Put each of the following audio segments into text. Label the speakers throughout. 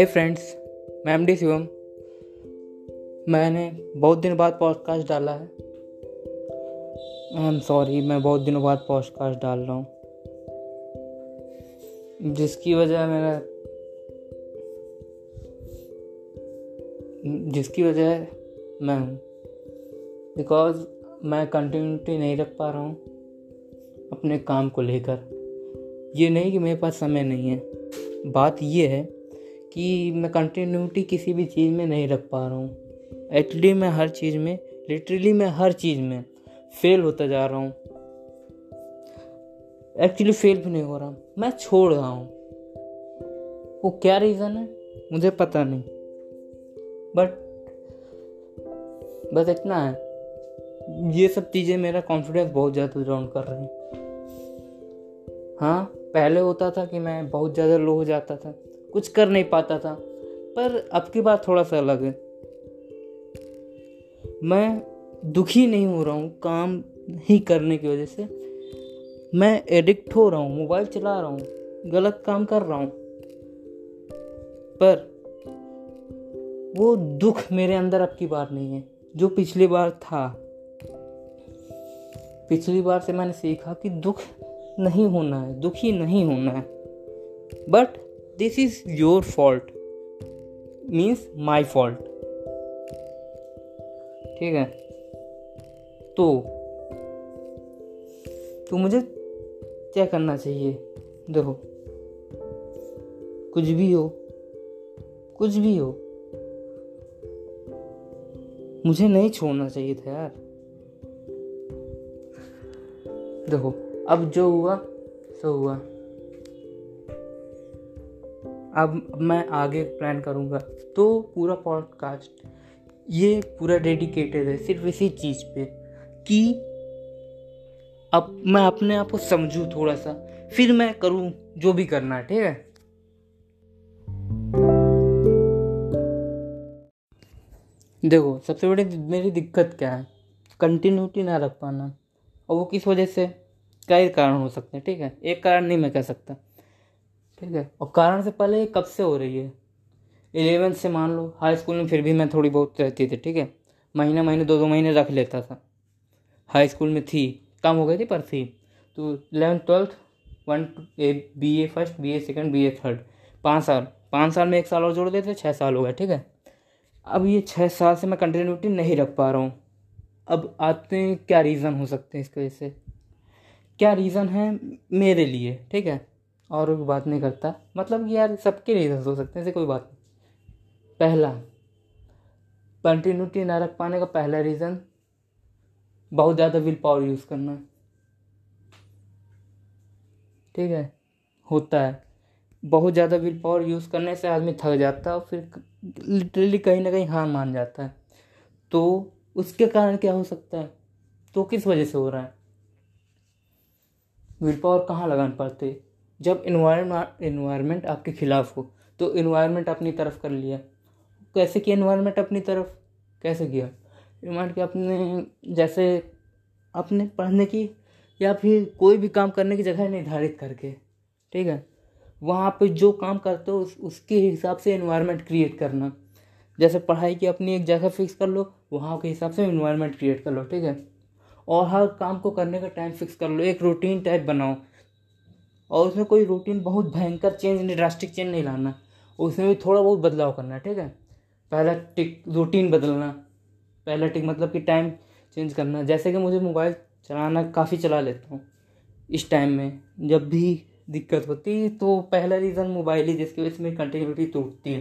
Speaker 1: हे friends मैं M D Shivam. मैंने बहुत दिन बाद पॉडकास्ट डाला है। आई एम सॉरी मैं बहुत दिनों बाद पॉडकास्ट डाल रहा हूँ। जिसकी वजह मेरा जिसकी वजह मैं हूँ। बिकॉज़ मैं कंटिन्यूटी नहीं रख पा रहा हूँ अपने काम को लेकर। ये नहीं कि मेरे पास समय नहीं है। बात ये है कि मैं कंटिन्यूटी किसी भी चीज़ में नहीं रख पा रहा हूँ। एक्चुअली मैं हर चीज़ में लिटरली मैं हर चीज़ में फेल होता जा रहा हूँ। एक्चुअली फेल भी नहीं हो रहा। मैं छोड़ रहा हूँ। वो क्या रीज़न है? मुझे पता नहीं। बट बस इतना है। ये सब चीज़ें मेरा कॉन्फिडेंस बहुत ज़्यादा डाउन कर रही हैं। हाँ पहले होता था कि मैं बहुत ज़्यादा लो हो जाता था। कुछ कर नहीं पाता था। पर अब की बात थोड़ा सा अलग है। मैं दुखी नहीं हो रहा हूँ काम नहीं करने की वजह से। मैं एडिक्ट हो रहा हूँ, मोबाइल चला रहा हूँ, गलत काम कर रहा हूँ। पर वो दुख मेरे अंदर अब की बार नहीं है, जो पिछली बार था। पिछली बार से मैंने सीखा कि दुख नहीं होना है, दुखी नहीं होना है। But this is your fault means my fault ठीक है? तो तो मुझे क्या करना चाहिए। देखो, कुछ भी हो, कुछ भी हो, मुझे नहीं छोड़ना चाहिए था यार। देखो, अब जो हुआ, सो हुआ। अब मैं आगे प्लान करूँगा। तो पूरा पॉडकास्ट ये पूरा डेडिकेटेड है, सिर्फ़ इसी चीज़ पे कि अब मैं अपने आप को समझूँ थोड़ा सा फिर मैं करूँ जो भी करना है, ठीक है? देखो, सबसे बड़ी मेरी दिक्कत क्या है? कंटिन्यूटी ना रख पाना। और वो किस वजह से? कई कारण हो सकते हैं, ठीक है? एक कारण नहीं मैं कह सकता। ठीक है? और कारण से पहले ये कब से हो रही है? इलेवेंथ से मान लो हाई स्कूल में फिर भी मैं थोड़ी बहुत रहती थी, ठीक है? महीने महीने दो दो महीने रख लेता था। हाई स्कूल में थी, कम हो गई थी, पर थी। तो eleventh twelfth one A B A first B A second B A third पाँच साल पाँच साल में एक साल और जोड़ देते छः साल हो गए, ठीक है? अब ये छः साल से मैं कंटिन्यूटी नहीं रख पा रहा हूँ। अब आते हैं, क्या रीज़न हो सकते हैं इसकी वजह से? क्या रीज़न है मेरे लिए, ठीक है? और कोई बात नहीं करता। मतलब कि यार सबके रीज़न हो सकते हैं, ऐसे कोई बात नहीं। पहला कंटिन्यूटी ना रख पाने का पहला रीज़न बहुत ज़्यादा विल पावर यूज़ करना। ठीक है? होता है। बहुत ज़्यादा विल पावर यूज़ करने से आदमी थक जाता है और फिर लिटरली कहीं ना कहीं हार मान जाता है। तो उसके कारण क्या हो सकता है? तो किस वजह से हो रहा है? विल पावर कहाँ लगाना पड़ते? जब इन्वायरमेंट आपके खिलाफ हो तो इन्वायरमेंट अपनी तरफ़ कर लिया। कैसे किया इन्वायरमेंट अपनी तरफ़? कैसे किया? इन्वायरमेंट के अपने जैसे अपने पढ़ने की या फिर कोई भी काम करने की जगह निर्धारित करके ठीक है? वहाँ पे जो काम करते हो उस, उसके हिसाब से इन्वायरमेंट क्रिएट करना। जैसे पढ़ाई की अपनी एक जगह फिक्स कर लो वहाँ के हिसाब से इन्वायरमेंट क्रिएट कर लो ठीक है? और हर काम को करने का टाइम फिक्स कर लो एक रूटीन टाइप बनाओ। और उसमें कोई रूटीन बहुत भयंकर चेंज नहीं ड्रास्टिक चेंज नहीं लाना। उसमें भी थोड़ा बहुत बदलाव करना, ठीक है? पहला टिक रूटीन बदलना। पहला टिक मतलब कि टाइम चेंज करना। जैसे कि मुझे मोबाइल चलाना काफ़ी चला लेता हूँ इस टाइम में। जब भी दिक्कत होती है तो पहला रीज़न मोबाइल ही, जिसकी वजह से मेरी कंटिन्यूटी टूटती है।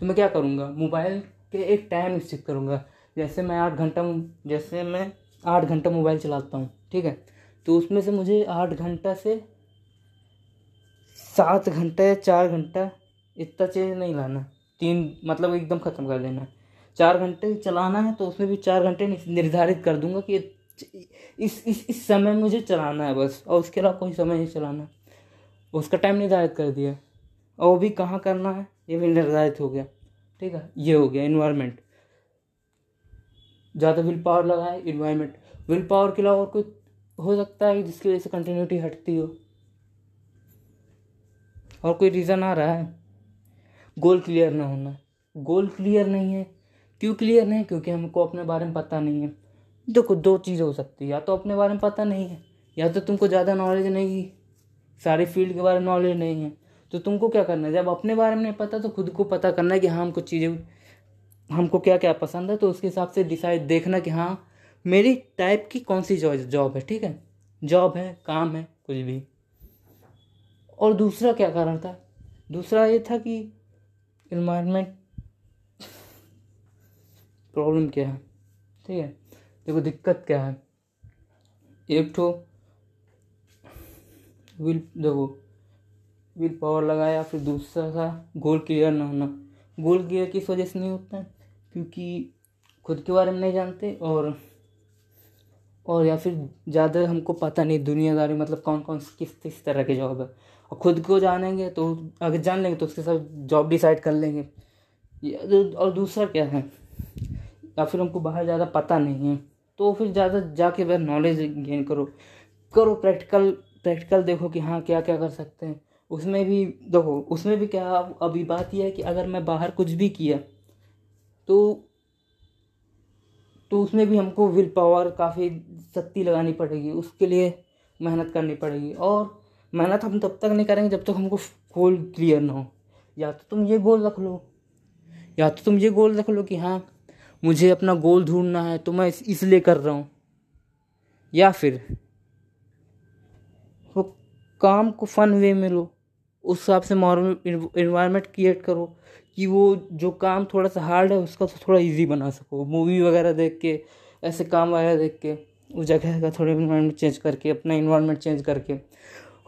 Speaker 1: तो मैं क्या करूँगा? मोबाइल के एक टाइम निश्चित करूँगा। जैसे मैं आठ घंटा, जैसे मैं आठ घंटा मोबाइल चलाता हूँ, ठीक है? तो उसमें से मुझे आठ घंटा से सात घंटा या चार घंटा, इतना चेंज नहीं लाना। तीन मतलब एकदम ख़त्म कर देना। चार घंटे चलाना है तो उसमें भी चार घंटे निर्धारित कर दूँगा कि इस इस इस समय मुझे चलाना है बस, और उसके अलावा कोई समय नहीं चलाना। उसका टाइम निर्धारित कर दिया। और वो भी कहाँ करना है, ये भी निर्धारित हो गया। ठीक है, ये हो गया इन्वायरमेंट ज़्यादा विल पावर लगाए इन्वायरमेंट विल पावर के अलावा और कोई हो सकता है जिसकी वजह से कंटिन्यूटी हटती हो। और कोई रीज़न आ रहा है? गोल क्लियर ना होना। गोल क्लियर नहीं है। क्यों क्लियर नहीं? है क्योंकि हमको अपने बारे में पता नहीं है। देखो, दो चीज़ हो सकती है। या तो अपने बारे में पता नहीं है, या तो तुमको ज़्यादा नॉलेज नहीं सारी फ़ील्ड के बारे में नॉलेज नहीं है। तो तुमको क्या करना है? जब अपने बारे में नहीं पता तो खुद को पता करना है कि हाँ हमको चीज़ें, हमको क्या क्या पसंद है। तो उसके हिसाब से डिसाइड देखना कि हाँ मेरी टाइप की कौन सी जॉब है, ठीक है? जॉब है, काम है, कुछ भी। और दूसरा क्या कारण था? दूसरा ये था कि इन्वायरमेंट प्रॉब्लम क्या है? ठीक है? देखो, दिक्कत क्या है? एक तो विल देखो विल पावर लगाया, फिर दूसरा था गोल क्लियर ना होना। गोल क्लियर किस वजह से नहीं होता है? क्योंकि खुद के बारे में नहीं जानते और और या फिर ज़्यादा हमको पता नहीं, दुनियादारी मतलब कौन कौन किस किस तरह के जॉब है। और खुद को जानेंगे तो अगर जान लेंगे तो उसके साथ जॉब डिसाइड कर लेंगे। और दूसरा क्या है? या फिर हमको बाहर ज़्यादा पता नहीं है तो फिर ज़्यादा जाके वह नॉलेज गेन करो। करो प्रैक्टिकल प्रैक्टिकल देखो कि हाँ क्या क्या कर सकते हैं। उसमें भी, देखो, उसमें भी क्या अभी बात यह है कि अगर मैं बाहर कुछ भी किया तो तो उसमें भी हमको विल पावर काफ़ी शक्ति लगानी पड़ेगी, उसके लिए मेहनत करनी पड़ेगी। और मेहनत हम तब तक नहीं करेंगे जब तक हमको गोल क्लियर ना हो। या तो तुम ये गोल रख लो। या तो तुम ये गोल रख लो कि हाँ मुझे अपना गोल ढूंढना है तो मैं इसलिए कर रहा हूँ। या फिर वो काम को फन वे में लो। उस हिसाब से इन्वायरमेंट क्रिएट करो कि वो जो काम थोड़ा सा हार्ड है, उसका तो थोड़ा इजी बना सको। मूवी वगैरह देख के, ऐसे काम वगैरह देख के, उस जगह का थोड़ा इन्वायरमेंट चेंज करके, अपना इन्वायरमेंट चेंज करके।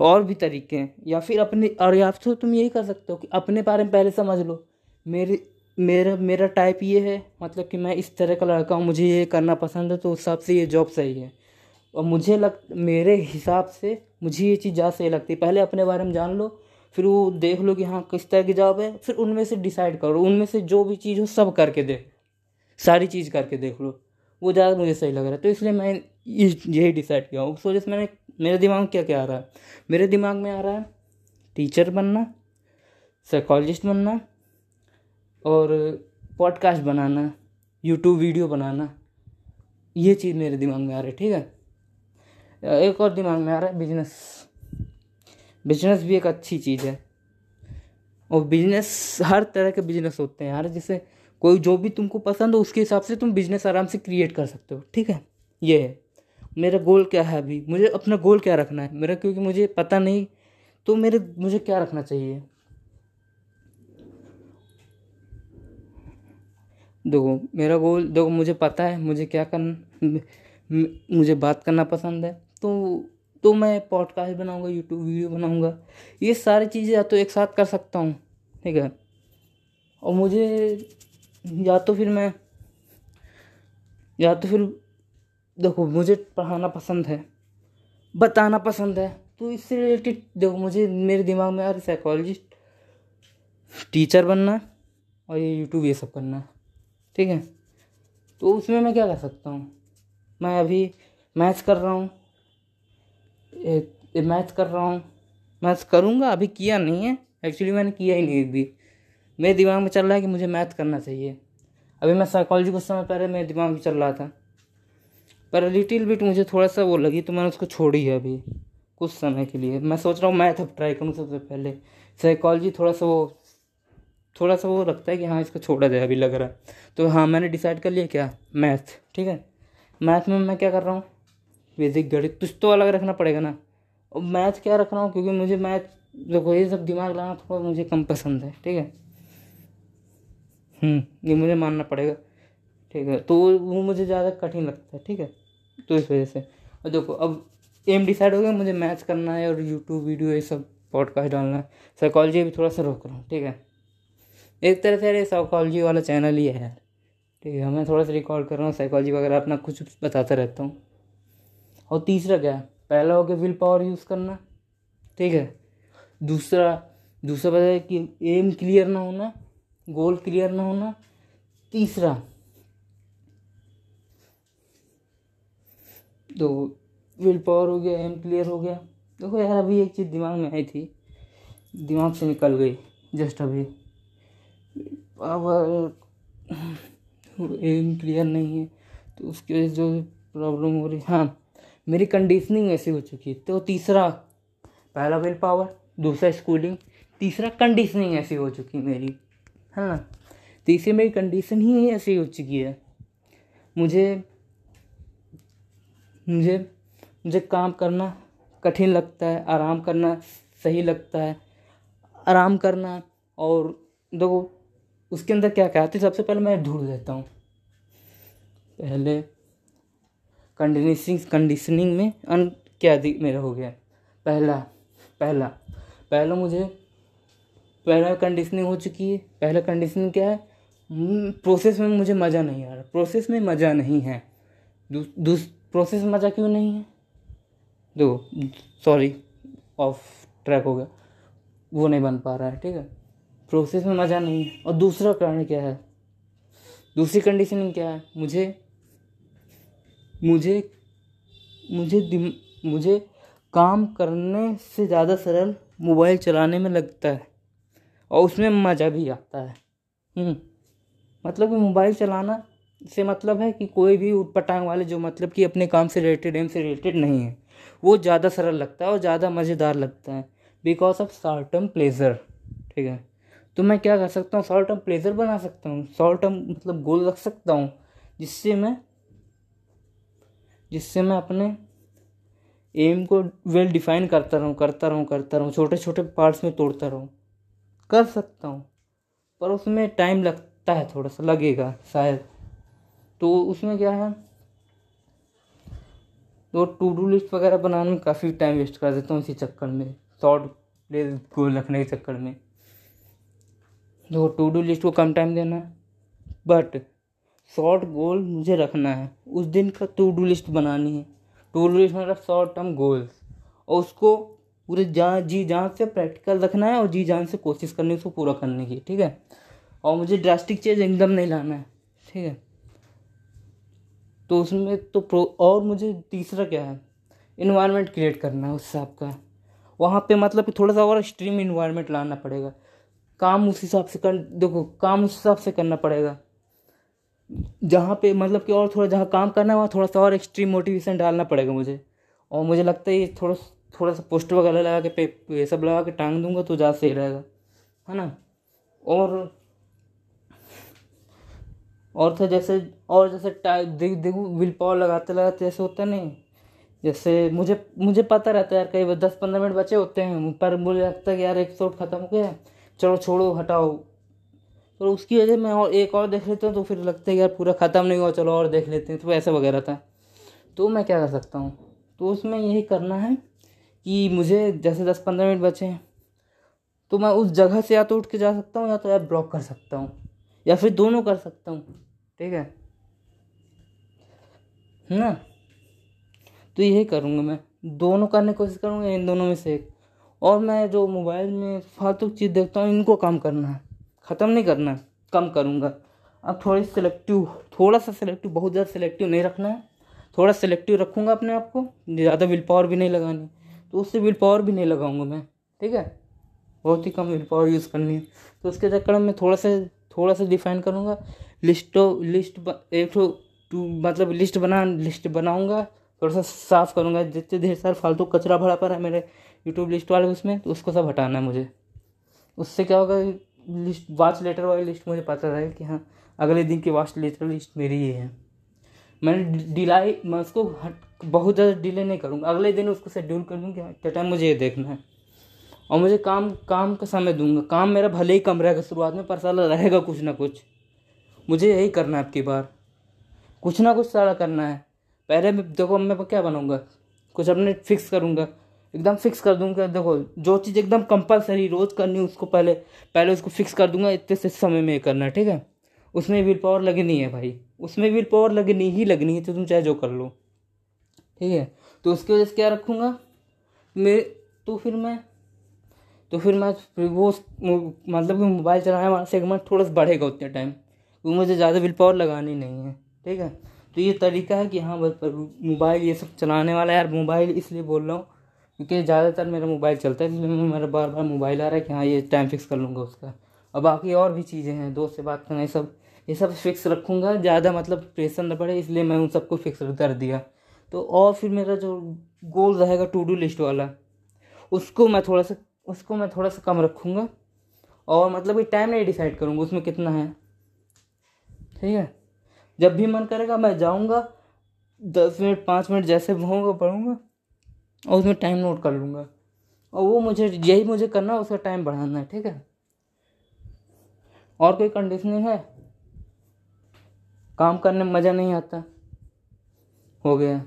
Speaker 1: और भी तरीके हैं। या फिर अपने, और या फिर तुम यही कर सकते हो कि अपने बारे में पहले समझ लो। मेरे, मेरा मेरा टाइप ये है मतलब कि मैं इस तरह का लड़का हूँ, मुझे ये करना पसंद है तो उस हिसाब से ये जॉब सही है। और मुझे लग, मेरे हिसाब से मुझे ये चीज़ ज़्यादा सही लगती है। पहले अपने बारे में जान लो, फिर वो देख लो कि हाँ किस तरह की जॉब है, फिर उनमें से डिसाइड करो, उनमें से जो भी चीज़ हो सब करके देख सारी चीज़ करके देख लो। वो ज़्यादा मुझे सही लग रहा है तो इसलिए मैं यही डिसाइड किया हूँ। उस वजह से मैंने मेरे दिमाग में क्या क्या आ रहा है? मेरे दिमाग में आ रहा है टीचर बनना साइकोलॉजिस्ट बनना और पॉडकास्ट बनाना यूट्यूब वीडियो बनाना। ये चीज़ मेरे दिमाग में आ रही है, ठीक है? एक और दिमाग में आ रहा है बिज़नेस बिज़नेस भी एक अच्छी चीज़ है। और बिज़नेस हर तरह के बिज़नेस होते हैं यार। जैसे कोई जो भी तुमको पसंद हो, उसके हिसाब से तुम बिज़नेस आराम से क्रिएट कर सकते हो, ठीक है? ये है। मेरा गोल क्या है अभी? मुझे अपना गोल क्या रखना है? मेरा क्योंकि मुझे पता नहीं तो मेरे, मुझे क्या रखना चाहिए? देखो, मेरा गोल, देखो, मुझे पता है, मुझे क्या करना मुझे बात करना पसंद है तो तो मैं पॉडकास्ट बनाऊँगा यूट्यूब वीडियो बनाऊँगा। ये सारी चीज़ें या तो एक साथ कर सकता हूँ, ठीक है? और मुझे, या तो फिर मैं, या तो फिर देखो, मुझे पढ़ाना पसंद है, बताना पसंद है तो इससे रिलेटेड देखो, मुझे, मेरे दिमाग में रही साइकोलॉजिस्ट टीचर बनना और ये यूट्यूब ये सब करना ठीक है? तो उसमें मैं क्या कर सकता हूँ? मैं अभी मैथ्स कर रहा हूँ मैथ्स कर रहा हूँ। मैथ्स करूँगा, अभी किया नहीं है एक्चुअली मैंने किया ही नहीं अभी। मेरे दिमाग में चल रहा है कि मुझे मैथ करना चाहिए। अभी मैं साइकोलॉजी कुछ समय पहले मेरे दिमाग में चल रहा था। पर लिटिल बिट मुझे थोड़ा सा वो लगी तो मैंने उसको छोड़ी है अभी कुछ समय के लिए। मैं सोच रहा हूँ मैथ अब ट्राई करूँ सबसे पहले। साइकोलॉजी थोड़ा सा वो थोड़ा सा वो लगता है कि हाँ इसको छोड़ा जाए अभी लग रहा है। तो हाँ मैंने डिसाइड कर लिया क्या? मैथ ठीक है? मैथ में मैं क्या कर रहा हूँ? बेसिक गणित कुछ तो अलग रखना पड़ेगा ना। और मैथ क्या रख रहा हूँ? क्योंकि मुझे मैथ देखो ये सब दिमाग लाना थोड़ा मुझे कम पसंद है ठीक है? हम्म, ये मुझे मानना पड़ेगा ठीक है? तो वो मुझे ज़्यादा कठिन लगता है ठीक है? तो इस वजह से। और देखो, अब एम डिसाइड हो गया, मुझे मैथ्स करना है और यूट्यूब वीडियो ये सब पॉडकास्ट डालना है। साइकोलॉजी भी थोड़ा सा रोक रहा हूँ, ठीक है? एक तरह से अरे साइकोलॉजी वाला चैनल ही है यार। ठीक है, मैं थोड़ा सा रिकॉर्ड कर रहा हूँ साइकोलॉजी वगैरह अपना कुछ बताता रहता हूँ। और तीसरा क्या है? पहला हो गया विल पावर यूज़ करना, ठीक है? दूसरा दूसरा पता है कि एम क्लियर ना होना गोल क्लियर ना होना। तीसरा तो विल पावर हो गया एम क्लियर हो गया। देखो यार, अभी एक चीज़ दिमाग में आई थी। दिमाग से निकल गई जस्ट अभी। पावर एम क्लियर नहीं है तो उसकी वजह से जो प्रॉब्लम हो रही हाँ। मेरी कंडीशनिंग ऐसी हो चुकी है। तो तीसरा, पहला विल पावर दूसरा स्कूलिंग तीसरा कंडीशनिंग ऐसी हो चुकी मेरी। है ना तीसरी मेरी कंडीशन ही ऐसी हो चुकी है। मुझे मुझे मुझे काम करना कठिन लगता है, आराम करना सही लगता है। आराम करना और देखो, उसके अंदर क्या क्या आती है, सबसे पहले मैं ढूंढ लेता हूँ। पहले कंडीशनिंग कंडीशनिंग में अन क्या मेरा हो गया। पहला पहला पहला मुझे, पहला कंडीशनिंग हो चुकी है। पहला कंडीशनिंग क्या है? प्रोसेस में मुझे मज़ा नहीं आ रहा। प्रोसेस में मज़ा नहीं है। दूस दूस प्रोसेस मज़ा क्यों नहीं है? देखो सॉरी ऑफ़ ट्रैक हो गया। वो नहीं बन पा रहा है ठीक है? प्रोसेस में मज़ा नहीं है। और दूसरा कारण क्या है? दूसरी कंडीशन क्या है? मुझे मुझे मुझे मुझे काम करने से ज़्यादा सरल मोबाइल चलाने में लगता है। और उसमें मज़ा भी आता है। हम्म, मतलब कि मोबाइल चलाना से मतलब है कि कोई भी उटपटांग वाले जो मतलब कि अपने काम से रिलेटेड एम से रिलेटेड नहीं है। वो ज़्यादा सरल लगता है और ज़्यादा मज़ेदार लगता है। Because of short term pleasure ठीक है? तो मैं क्या कर सकता हूँ? शॉर्ट टर्म प्लेजर बना सकता हूँ। शॉर्ट टर्म मतलब गोल रख सकता हूँ, जिससे मैं जिससे मैं अपने एम को वेल डिफाइन करता रहूँ करता रहूँ करता रहूँ। छोटे छोटे पार्ट्स में तोड़ता रहूँ। कर सकता हूँ, पर उसमें टाइम लगता है, थोड़ा सा लगेगा, शायद। तो उसमें क्या है? तो टू डू लिस्ट वगैरह बनाने में काफ़ी टाइम वेस्ट कर देता हूँ इसी चक्कर में। शॉर्ट गोल रखने के चक्कर में। तो टू डू लिस्ट को कम टाइम देना। है बट शॉर्ट गोल मुझे रखना है। उस दिन का टू डू लिस्ट बनानी है। टू डू लिस्ट मतलब शॉर्ट टर्म गोल्स और उसको पूरे जान जी जान से प्रैक्टिकल रखना है और जी जान से कोशिश करनी है उसको पूरा करने की, ठीक है? और मुझे ड्रास्टिक चेंज एकदम नहीं लाना है, ठीक है? तो उसमें तो प्रो और मुझे तीसरा क्या है? इन्वायरमेंट क्रिएट करना है उस हिसाब का। वहाँ पे मतलब कि थोड़ा सा और एक्सट्रीम इन्वायरमेंट लाना पड़ेगा। काम उस हिसाब से कर, देखो, काम उस हिसाब से करना पड़ेगा। जहाँ पे मतलब कि और थोड़ा, जहाँ काम करना है, वहाँ थोड़ा सा और एक्सट्रीम मोटिवेशन डालना पड़ेगा मुझे। और मुझे लगता है ये थोड़ा थोड़ा सा पोस्टर वगैरह लगा के, पे, ये सब लगा के टांग दूँगा तो ज़्यादा सही रहेगा। है ना? और और था जैसे, और जैसे देख, देखो विल पावर लगाते लगाते जैसे होता नहीं। जैसे मुझे मुझे पता रहता है यार, कई बार दस पंद्रह मिनट बचे होते हैं, पर मुझे लगता है कि यार एक शॉट ख़त्म हो गया चलो छोड़ो, हटाओ। तो उसकी वजह मैं और, एक और देख लेता हूँ तो फिर लगता है यार पूरा ख़त्म नहीं हुआ, चलो और देख लेते हैं तो ऐसा वगैरह था। तो मैं क्या कर सकता हूँ? तो उसमें यही करना है कि मुझे जैसे दस पंद्रह मिनट बचे हैं तो मैं उस जगह से या तो उठ के जा सकता हूँ, या तो ऐप ब्लॉक कर सकता हूँ। या फिर दोनों कर सकता हूँ। ठीक है? ना? तो यही करूँगा मैं। दोनों करने की कोशिश करूँगा, इन दोनों में से एक। और मैं जो मोबाइल में फालतू चीज़ देखता हूँ, इनको कम करना है। ख़त्म नहीं करना है, कम करूँगा। अब थोड़ी सिलेक्टिव थोड़ा सा सिलेक्टिव बहुत ज़्यादा सिलेक्टिव नहीं रखना है। थोड़ा सिलेक्टिव रखूँगा अपने आप को, ज़्यादा विल पावर भी नहीं लगानी। तो उससे विल पावर भी नहीं लगाऊँगा मैं। ठीक है? बहुत ही कम विल पावर यूज़ करनी है। तो उसके चक्कर में थोड़ा सा थोड़ा सा डिफाइन करूँगा। लिस्टो लिस्ट एक तो टू मतलब लिस्ट बना लिस्ट बनाऊँगा, थोड़ा सा साफ़ करूँगा, जितने ढेर सारा फालतू कचरा भरा पड़ा है मेरे यूट्यूब लिस्ट वाले उसमें तो उसको सब हटाना है मुझे। उससे क्या होगा लिस्ट वाच लेटर वाली लिस्ट मुझे पता रहे कि हाँ अगले दिन की वाच लेटर लिस्ट मेरी ही है। मैंने डिलाई मैं उसको हट, बहुत ज़्यादा डिले नहीं करूँगा। अगले दिन उसको शेड्यूल कर दूँगी क्या टाइम मुझे ये देखना है। और मुझे काम काम का समय दूँगा। काम मेरा भले ही कम रहेगा शुरुआत में पर साला रहेगा कुछ ना कुछ। मुझे यही करना है आपकी बार। कुछ ना कुछ सारा करना है। पहले मैं, देखो, मैं क्या बनाऊँगा कुछ अपने फिक्स करूँगा। एकदम फिक्स कर दूँगा। देखो, जो चीज़ एकदम कंपलसरी रोज़ करनी उसको पहले पहले उसको फिक्स कर दूँगा। इतने से समय में करना है, ठीक है? उसमें विल पावर लगनी है भाई। उसमें विल पावर लगनी ही लगनी है तो तुम चाहे जो कर लो। ठीक है? तो उसकी वजह से क्या रखूँगा? मैं तो फिर मैं तो फिर मैं वो मतलब कि मोबाइल चलाने वाला सेगमेंट थोड़ा सा बढ़ेगा उतने टाइम क्योंकि मुझे ज़्यादा विल पावर लगानी नहीं है, ठीक है? तो ये तरीका है कि हाँ बस मोबाइल ये सब चलाने वाला यार, मोबाइल इसलिए बोल रहा हूँ क्योंकि ज़्यादातर मेरा मोबाइल चलता है, इसलिए मेरा बार बार मोबाइल आ रहा है कि हाँ ये टाइम फिक्स कर लूँगा उसका। और बाकी और भी चीज़ें हैं, दोस्त से बात करना, ये सब ये सब फिक्स रखूँगा। ज़्यादा मतलब प्रेशर न पड़े, इसलिए मैं उन सबको फिक्स कर दिया। तो और फिर मेरा जो गोल रहेगा टू डू लिस्ट वाला, उसको मैं थोड़ा सा उसको मैं थोड़ा सा कम रखूँगा और मतलब कि टाइम नहीं डिसाइड करूँगा उसमें कितना है। ठीक है? जब भी मन करेगा मैं जाऊँगा, दस मिनट, पाँच मिनट जैसे होगा पढ़ूँगा और उसमें टाइम नोट कर लूँगा। और वो मुझे, यही मुझे करना है उसका टाइम बढ़ाना है, ठीक है? और कोई कंडीशनिंग है? काम करने में मज़ा नहीं आता? हो गया।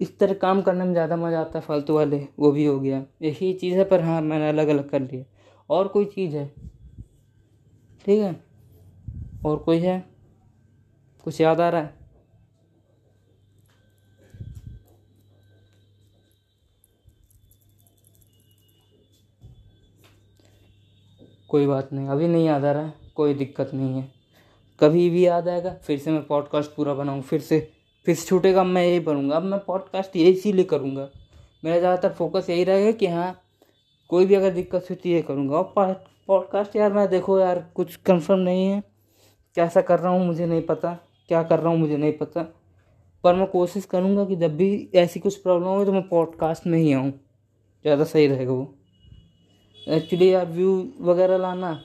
Speaker 1: इस तरह काम करने में ज़्यादा मज़ा आता है, फालतू वाले, वो भी हो गया। यही चीज़ है, पर हाँ मैंने अलग अलग कर लिया। और कोई चीज़ है? ठीक है? और कोई है? कुछ याद आ रहा है? कोई बात नहीं, अभी नहीं याद आ रहा है, कोई दिक्कत नहीं है। कभी भी याद आएगा, फिर से मैं पॉडकास्ट पूरा बनाऊँ, फिर से। फिर से छूटेगा, मैं यही करूँगा अब मैं पॉडकास्ट यही इसीलिए करूँगा। मेरा ज़्यादातर फोकस यही रहेगा कि हाँ कोई भी अगर दिक्कत हुई तो ये करूँगा। और पॉडकास्ट यार, मैं देखो यार, कुछ कंफर्म नहीं है। कैसा कर रहा हूँ मुझे नहीं पता। क्या कर रहा हूँ मुझे नहीं पता। पर मैं कोशिश करूँगा कि जब भी ऐसी कुछ प्रॉब्लम हो तो मैं पॉडकास्ट में ही आऊँ। ज़्यादा सही रहेगा वो। एक्चुअली यार व्यू वगैरह लाना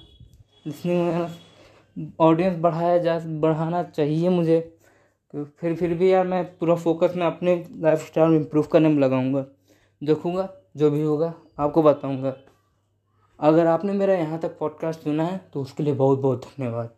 Speaker 1: जिसमें ऑडियंस बढ़ाया जा, बढ़ाना चाहिए मुझे। तो फिर फिर भी यार मैं पूरा फोकस मैं अपने लाइफ स्टाइल में इम्प्रूव करने में लगाऊँगा। देखूँगा, जो भी होगा, आपको बताऊँगा। अगर आपने मेरा यहाँ तक पॉडकास्ट सुना है तो उसके लिए बहुत बहुत धन्यवाद।